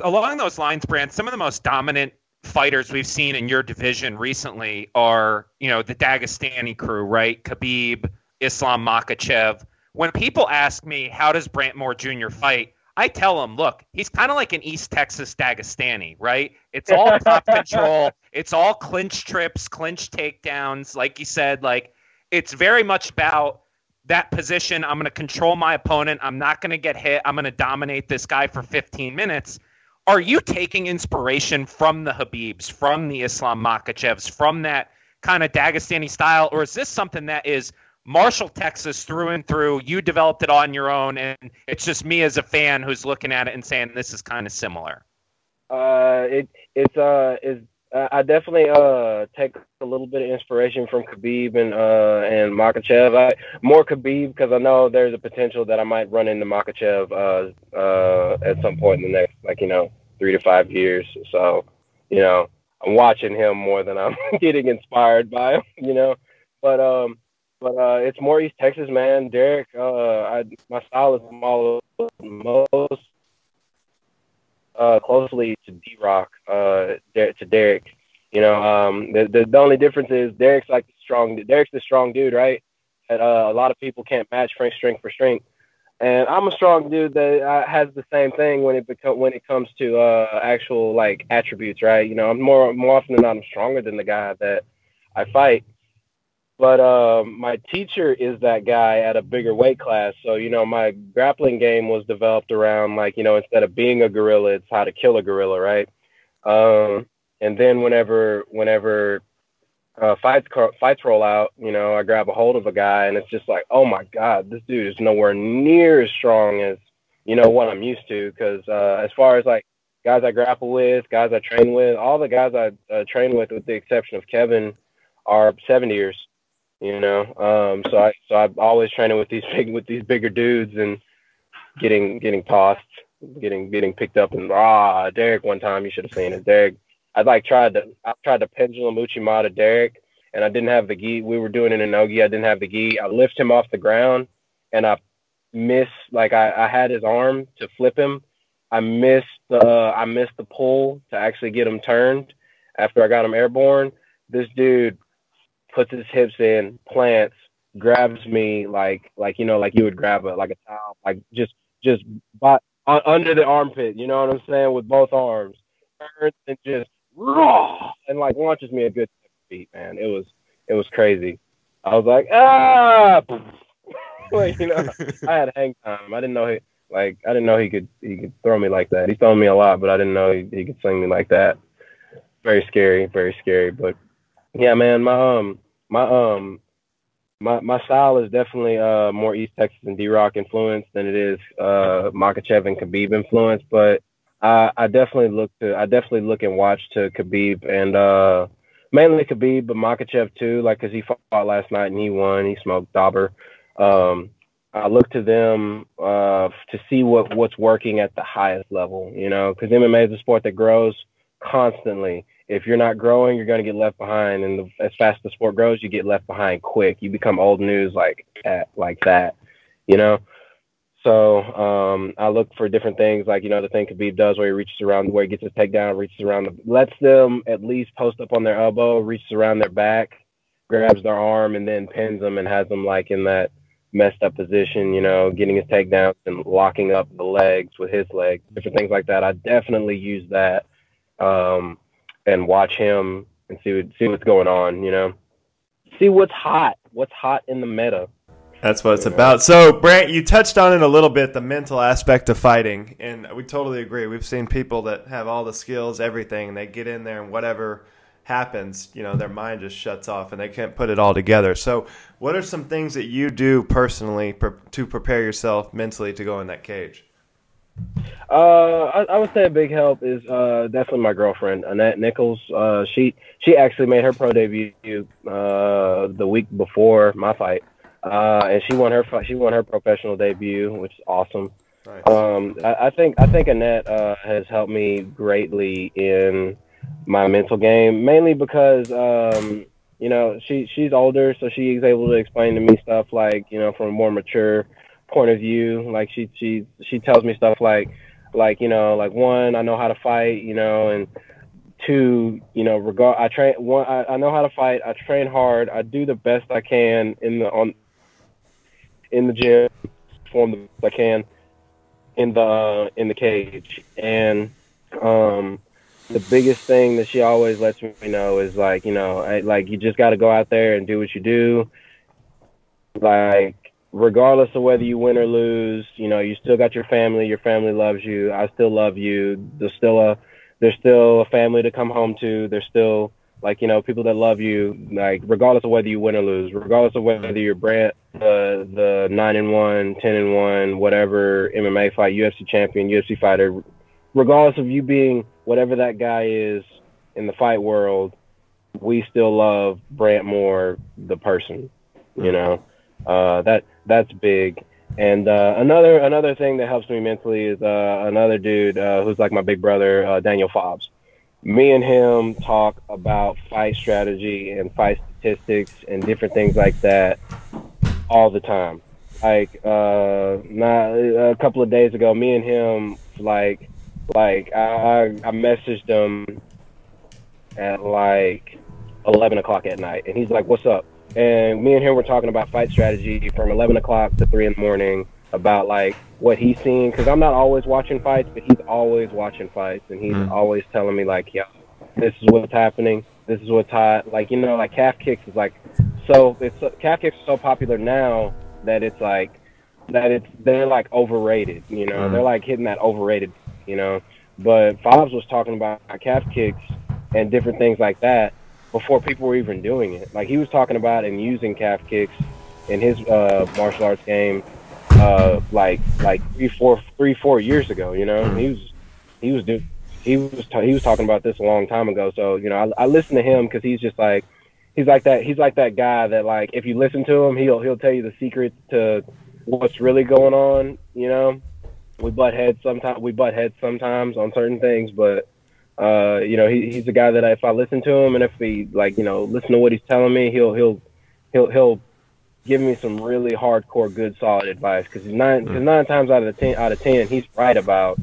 along those lines, Brant, some of the most dominant fighters we've seen in your division recently are, you know, the Dagestani crew, right? Khabib, Islam Makhachev. When people ask me how does Brant Moore Jr. fight, I tell him, look, he's kind of like an East Texas Dagestani, right? It's all <laughs> top control. It's all clinch trips, clinch takedowns. Like you said, like it's very much about that position. I'm going to control my opponent. I'm not going to get hit. I'm going to dominate this guy for 15 minutes. Are you taking inspiration from the Khabibs, from the Islam Makhachevs, from that kind of Dagestani style, or is this something that is Marshall, Texas, through and through. You developed it on your own, and it's just me as a fan who's looking at it and saying this is kind of similar. Uh, it it's uh is uh, I definitely uh take a little bit of inspiration from Khabib and uh and Makhachev. I more Khabib because I know there's a potential that I might run into Makhachev uh uh at some point in the next like you know three to five years. So you know I'm watching him more than I'm <laughs> getting inspired by him. You know, but um but uh, it's more East Texas, man. Derek, uh, I, my style is more, most uh, closely to D Rock, uh, to Derek. You know, um, the, the, the only difference is Derek's like the strong. Derek's the strong dude, right? And uh, a lot of people can't match Frank strength for strength. And I'm a strong dude that uh, has the same thing when it when it comes to uh, actual like attributes, right? You know, I'm more more often than not I'm stronger than the guy that I fight. But um, my teacher is that guy at a bigger weight class. So, you know, my grappling game was developed around like, you know, instead of being a gorilla, it's how to kill a gorilla, right? Um, and then whenever, whenever uh, fights fights roll out, you know, I grab a hold of a guy and it's just like, oh my god, this dude is nowhere near as strong as you know what I'm used to. Because uh, as far as like guys I grapple with, guys I train with, all the guys I uh, train with, with the exception of Kevin, are 70 years you know. Um, so I so I'm always training with these <laughs> big with these bigger dudes and getting getting tossed, getting getting picked up and ah Derek one time you should have seen it. Derek I like tried to I tried to pendulum Uchimata Derek and I didn't have the gi. We were doing it in Nogi. I didn't have the gi. I lift him off the ground and I missed like I, I had his arm to flip him. I missed the uh, I missed the pull to actually get him turned after I got him airborne. This dude puts his hips in, plants, grabs me like like you know like you would grab a like a towel, like just just by, uh, under the armpit. You know what I'm saying? With both arms, turns and just raw <laughs> and like launches me a good feet. Man, it was it was crazy. I was like ah, <laughs> like you know I had hang time. I didn't know he like I didn't know he could he could throw me like that. He's thrown me a lot, but I didn't know he, he could sling me like that. Very scary, very scary, but yeah, man, my um my um my my style is definitely uh more East Texas and D Rock influence than it is uh Makhachev and Khabib influence, but I I definitely look to I definitely look and watch to Khabib and uh mainly Khabib, but Makhachev too, like because he fought last night and he won, he smoked Dober. Um, I look to them uh, to see what what's working at the highest level, you know, because MMA is a sport that grows constantly. If you're not growing, you're going to get left behind, and the, as fast as the sport grows, you get left behind quick. You become old news like at, like that, you know. So um, I look for different things, like you know the thing Khabib does, where he reaches around, where he gets his takedown, reaches around, the, lets them at least post up on their elbow, reaches around their back, grabs their arm, and then pins them and has them like in that messed up position, you know, getting his takedowns and locking up the legs with his legs, different things like that. I definitely use that um, and watch him and see what, see what's going on, you know, see what's hot, what's hot in the meta. That's what it's about. So, Brant, you touched on it a little bit, the mental aspect of fighting, and we totally agree. We've seen people that have all the skills, everything, and they get in there and whatever happens, you know, their mind just shuts off and they can't put it all together. So, what are some things that you do personally to prepare yourself mentally to go in that cage? Uh, I, I, would say a big help is uh, definitely my girlfriend Annette Nichols. Uh, she she actually made her pro debut uh, the week before my fight, uh, and she won her she won her professional debut, which is awesome. Nice. Um, I, I, think I think Annette uh, has helped me greatly in my mental game, mainly because um, you know she she's older, so she's able to explain to me stuff like you know from a more mature point of view. Like she she she tells me stuff like like you know like one I know how to fight, you know, and two you know regard I train one I, I know how to fight. I train hard. I do the best I can in the on in the gym, perform the best I can in the in the cage, and um the biggest thing that she always lets me know is like, you know, I, like you just got to go out there and do what you do. Like, regardless of whether you win or lose, you know, you still got your family. Your family loves you. I still love you. There's still a, there's still a family to come home to. There's still like, you know, people that love you. Like, regardless of whether you win or lose, regardless of whether you're brand the the nine and one, ten and one, whatever MMA fight, UFC champion, UFC fighter, regardless of you being whatever that guy is in the fight world, we still love Brant Moore, the person. You know, uh, that that's big. And uh, another another thing that helps me mentally is uh, another dude uh, who's like my big brother, uh, Daniel Fobbs. Me and him talk about fight strategy and fight statistics and different things like that all the time. Like uh, not a couple of days ago, me and him like like I, I, messaged him at like eleven o'clock at night, and he's like, "What's up?" And me and him were talking about fight strategy from eleven o'clock to three in the morning about like what he's seen because I'm not always watching fights, but he's always watching fights, and he's mm. always telling me like, "Yo, this is what's happening. This is what's hot." Like you know, like calf kicks is like so it's calf kicks are so popular now that it's like that it's they're like overrated. You know, mm. they're like hitting that overrated you know. But Fobbs was talking about calf kicks and different things like that before people were even doing it. Like he was talking about and using calf kicks in his uh, martial arts game, uh, like like three, four, three, four years ago. You know, he was he was do, he was he was talking about this a long time ago. So you know, I, I listen to him because he's just like he's like that he's like that guy that like if you listen to him, he'll he'll tell you the secret to what's really going on. You know, we butt heads sometimes. We butt heads sometimes on certain things, but uh, you know, he, he's a guy that if I listen to him and if we like, you know, listen to what he's telling me, he'll he'll he'll he'll give me some really hardcore, good, solid advice. Because nine, cause nine times out of the ten, out of ten, he's right about,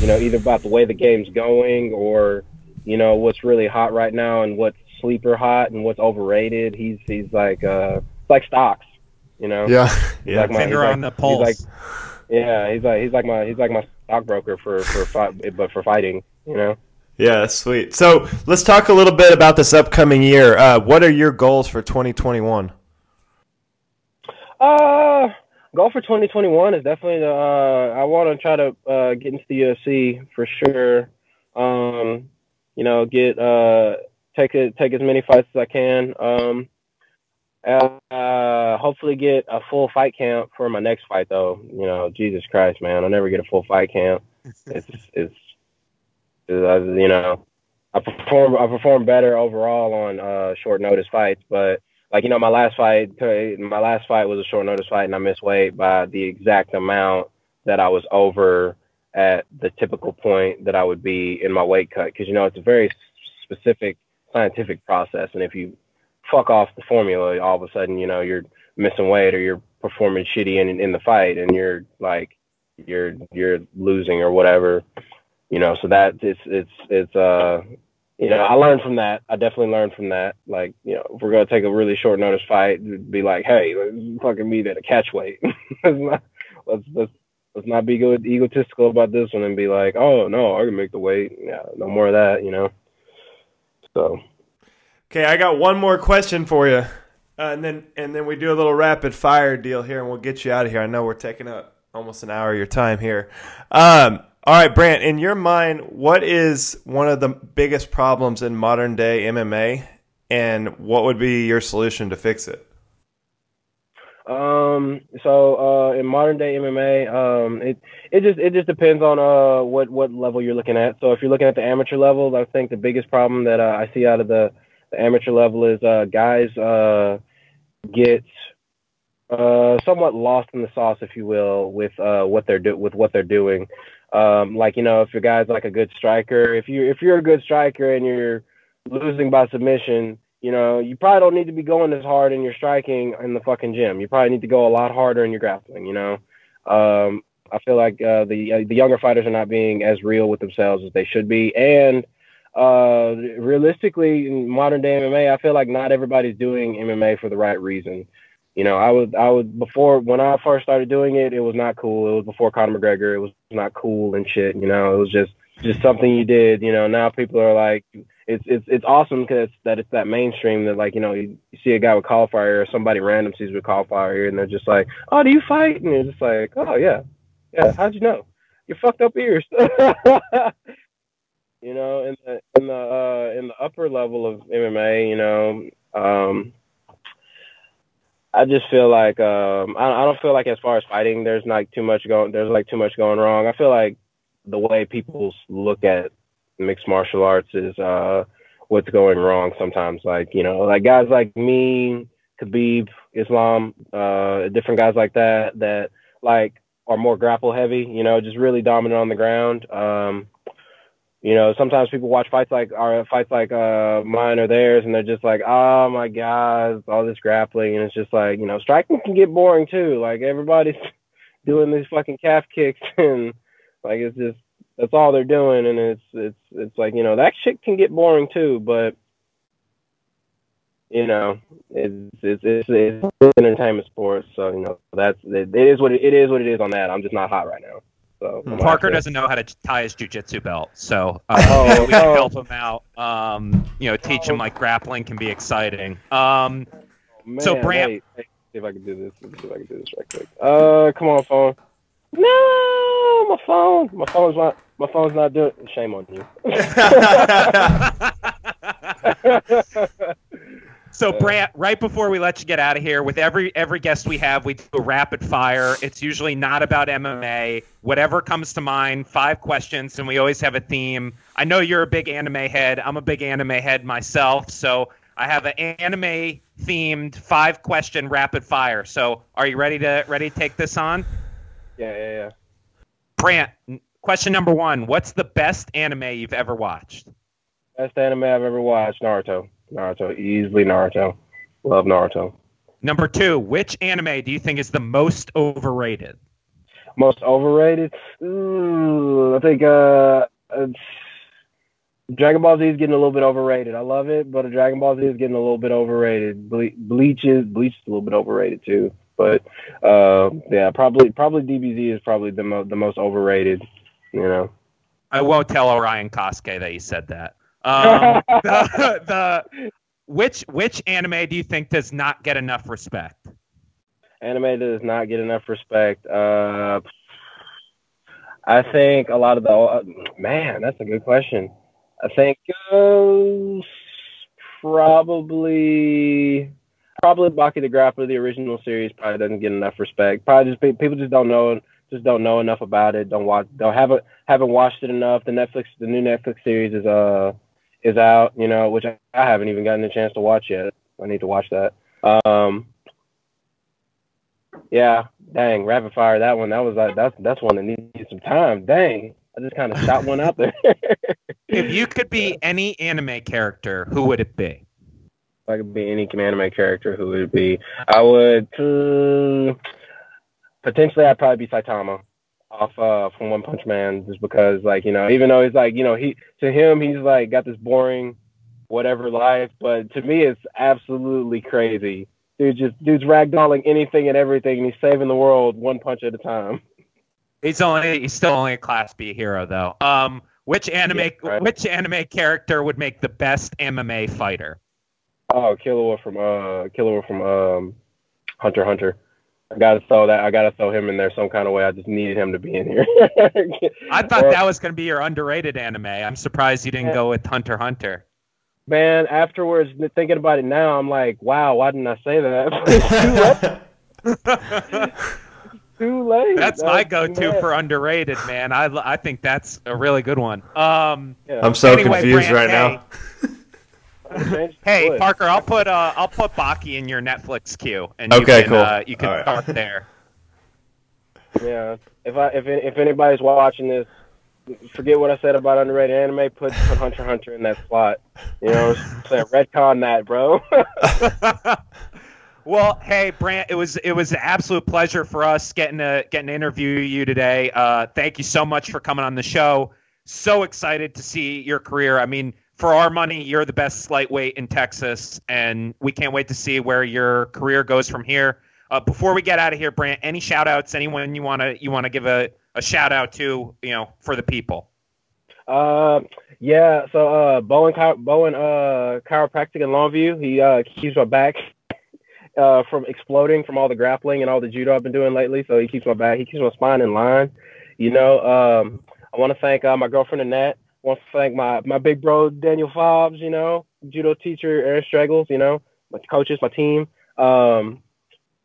you know, either about the way the game's going or, you know, what's really hot right now and what's sleeper hot and what's overrated. He's he's like uh, like stocks, you know. Yeah, yeah. Like my, Finger on like, the pulse. Like, yeah, he's like he's like my he's like my stockbroker for for fight, but for fighting, you know. Yeah, sweet. So let's talk a little bit about this upcoming year. Uh, what are your goals for 2021? Uh, goal for 2021 is definitely uh, I want to try to uh, get into the UFC for sure. Um, you know, get uh, take it, take as many fights as I can. Um, Uh, hopefully get a full fight camp for my next fight though. You know, Jesus Christ, man, I'll never get a full fight camp. It's it's, uh, you know, I perform I perform better overall on uh short notice fights, but like you know, my last fight my last fight was a short notice fight, and I missed weight by the exact amount that I was over at the typical point that I would be in my weight cut. Because you know it's a very specific scientific process, and if you fuck off the formula, all of a sudden, you know, you're missing weight or you're performing shitty in in the fight, and you're like you're you're losing or whatever, you know. So that it's it's it's uh you know I learned from that. I definitely learned from that. Like you know, if we're gonna take a really short notice fight, be like, hey, fucking meet at a catch weight. <laughs> let's let's let's let's not be good egotistical about this one and be like, oh no, I can make the weight. Yeah, no more of that, you know. So Okay, I got one more question for you, uh, and then and then we do a little rapid fire deal here, and we'll get you out of here. I know we're taking up almost an hour of your time here. Um, all right, Brant, in your mind, what is one of the biggest problems in modern day MMA, and what would be your solution to fix it? Um, so uh, in modern day MMA, um, it it just it just depends on uh what what level you're looking at. So if you're looking at the amateur level, I think the biggest problem that uh, I see out of the the amateur level is uh, guys uh, get uh, somewhat lost in the sauce, if you will, with uh, what they're do- with what they're doing. Um, like you know, if your guy's like a good striker, if you if you're a good striker and you're losing by submission, you know, you probably don't need to be going as hard in your striking in the fucking gym. You probably need to go a lot harder in your grappling. You know, um, I feel like uh, the uh, the younger fighters are not being as real with themselves as they should be, and uh, realistically, in modern day MMA, I feel like not everybody's doing MMA for the right reason. You know, I was I was before when I first started doing it, it was not cool. It was before Conor McGregor. It was not cool and shit. You know, it was just just something you did. You know, now people are like, it's it's it's awesome because that it's that mainstream that like you know you, you see a guy with cauliflower or somebody random sees with cauliflower and they're just like, oh, do you fight? And you're just like, oh yeah, yeah. How'd you know? Your fucked up ears. <laughs> you know, in the in the uh, in the upper level of MMA, you know, um, I just feel like um, I, I don't feel like as far as fighting, there's not too much going. There's like too much going wrong. I feel like the way people look at mixed martial arts is uh, what's going wrong sometimes. Like you know, like guys like me, Khabib, Islam, uh, different guys like that that like are more grapple heavy. You know, just really dominant on the ground. Um, you know, sometimes people watch fights like our fights like uh mine or theirs, and they're just like, oh my god, all this grappling, and it's just like, you know, striking can get boring too. Like everybody's <laughs> doing these fucking calf kicks, <laughs> and like it's just that's all they're doing, and it's it's it's like you know that shit can get boring too, but you know, it's it's it's, it's entertainment sport, so you know that's it, it is what it, it is what it is on that. I'm just not hot right now. So hmm. Parker doesn't know how to tie his jujitsu belt, so uh, <laughs> oh, we can oh. help him out. Um, you know, teach him like grappling can be exciting. Um, Man, so Brant, hey, hey, see if I can do this. Let me see if I can do this right quick. Uh, come on, phone. No, my phone. My phone's not. My phone's not doing. Shame on you. <laughs> <laughs> So Brant, right before we let you get out of here, with every every guest we have, we do a rapid fire. It's usually not about MMA. Whatever comes to mind, five questions, and we always have a theme. I know you're a big anime head. I'm a big anime head myself, so I have an anime themed five question rapid fire. So are you ready to ready to take this on? Yeah, yeah, yeah. Brant, question number one: What's the best anime you've ever watched? Best anime I've ever watched: Naruto. Naruto, easily Naruto. Love Naruto. Number two, which anime do you think is the most overrated? Most overrated? Ooh, I think uh, Dragon Ball Z is getting a little bit overrated. I love it, but Dragon Ball Z is getting a little bit overrated. Ble- Bleach is Bleach is a little bit overrated too. But uh, yeah, probably probably DBZ is probably the mo- the most overrated. You know. I won't tell Orion Kosuke that you said that. Um, <laughs> the, the which which anime do you think does not get enough respect? Anime that does not get enough respect. Uh, I think a lot of the uh, man. That's a good question. I think uh, probably. probably Baki the Grappler, the original series, probably doesn't get enough respect. Probably just people just don't know just don't know enough about it. Don't watch. Don't haven't haven't watched it enough. The Netflix, the new Netflix series is uh is out. You know, which I, haven't even gotten a chance to watch yet. I need to watch that. Um, yeah, dang, rapid fire. That one, that was like that's that's one that needs some time. Dang, I just kind of shot one out there. <laughs> if you could be any anime character, who would it be? If I could be any anime character, who would it be? I would uh, potentially. I'd probably be Saitama off uh, from One Punch Man, just because, like, you know, even though he's like, you know, he to him he's like got this boring, whatever life, but to me it's absolutely crazy dude just dude's ragdolling anything and everything, and he's saving the world one punch at a time. He's only he's still only a class B hero though. Um, which anime yeah, right. which anime character would make the best MMA fighter? Oh, Killua from uh Killua from um Hunter Hunter. I gotta throw that. I gotta throw him in there some kind of way. I just needed him to be in here. <laughs> I thought that was gonna be your underrated anime. I'm surprised you didn't go with Hunter Hunter man, afterwards, thinking about it now, I'm like, wow, why didn't I say that? <laughs> <laughs> too late. That's, my go-to for underrated, man. I, I think that's a really good one. Um, yeah. I'm so anyway, confused Brant, right hey, now. Hey, Parker, I'll put uh, I'll put Baki in your Netflix queue, and you can cool. uh, you can right. start there. <laughs> Yeah, if I if if anybody's watching this, forget what I said about underrated anime. Put put Hunter Hunter in that slot. You know, say retcon that, bro. <laughs> well, hey, Brant, it was it was an absolute pleasure for us getting to getting to interview you today. Uh, thank you so much for coming on the show. So excited to see your career. I mean, for our money, you're the best lightweight in Texas, and we can't wait to see where your career goes from here. Uh, before we get out of here, Brant, any shout outs? Anyone you want to you want to give a a shout out to you know for the people? Uh, yeah. So uh, Bowen Bowen uh, chiropractic in Longview. He uh, keeps my back uh, from exploding from all the grappling and all the judo I've been doing lately. So he keeps my back. He keeps my spine in line. You know. Um, I want to thank uh, my girlfriend Annette. Want to thank my my big bro Daniel Fobbs. You know, judo teacher Aaron Straggles. You know, my coaches, my team. Um,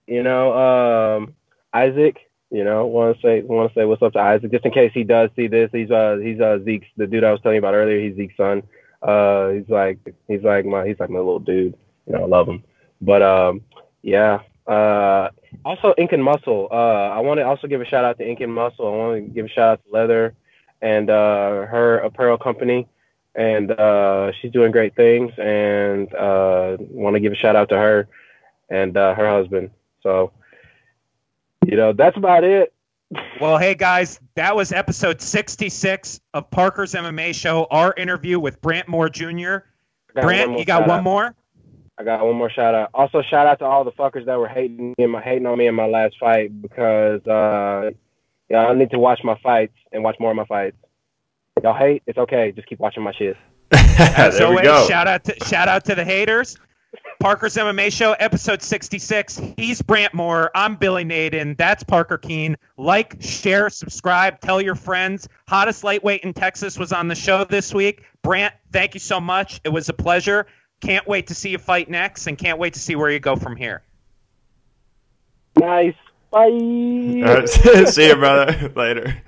you know, um, Isaac. You know, want to say want to say what's up to Isaac, just in case he does see this. He's uh he's uh Zeke's the dude I was telling you about earlier. He's Zeke's son. Uh, he's like he's like my he's like my little dude. You know, I love him. But um, yeah. Uh, also Ink and Muscle. Uh, I want to also give a shout out to Ink and Muscle. I want to give a shout out to Leather and uh, her apparel company. And uh, she's doing great things. And uh, want to give a shout out to her and uh, her husband. So you know, that's about it. Well, hey guys, that was episode 66 of Parker's MMA show. Our interview with Brant Moore Jr. Brant, you got one out. more? I got one more shout out. Also, shout out to all the fuckers that were hating me, and my hating on me in my last fight because uh, yeah, I need to watch my fights and watch more of my fights. Y'all hate? It's okay. Just keep watching my shit. <laughs> As always, shout out to shout out to the haters. Parker's MMA Show, episode 66. He's Brant Moore. I'm Billy Naden. That's Parker Keane. Like, share, subscribe, tell your friends. Hottest lightweight in Texas was on the show this week. Brant, thank you so much. It was a pleasure. Can't wait to see you fight next and can't wait to see where you go from here. Nice. Bye. <laughs> <laughs> see you, brother. <laughs> Later.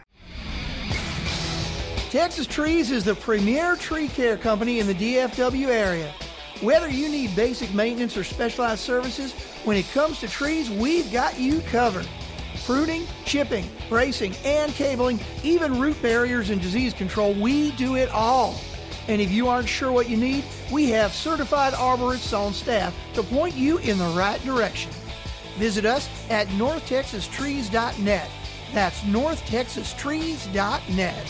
Texas Trees is the premier tree care company in the DFW area. Whether you need basic maintenance or specialized services, when it comes to trees, we've got you covered. Pruning, chipping, bracing, and cabling, even root barriers and disease control, we do it all. And if you aren't sure what you need, we have certified arborists on staff to point you in the right direction. Visit us at northtexastrees.net. That's northtexastrees.net.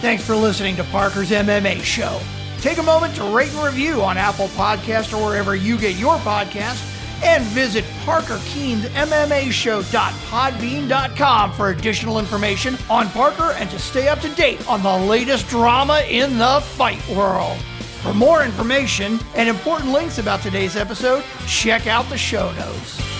Thanks for listening to Parker's MMA Show. Take a moment to rate and review on Apple Podcast or wherever you get your podcast, and visit parkerkeen'smmashow.podbean.com for additional information on Parker and to stay up to date on the latest drama in the fight world. For more information and important links about today's episode, check out the show notes.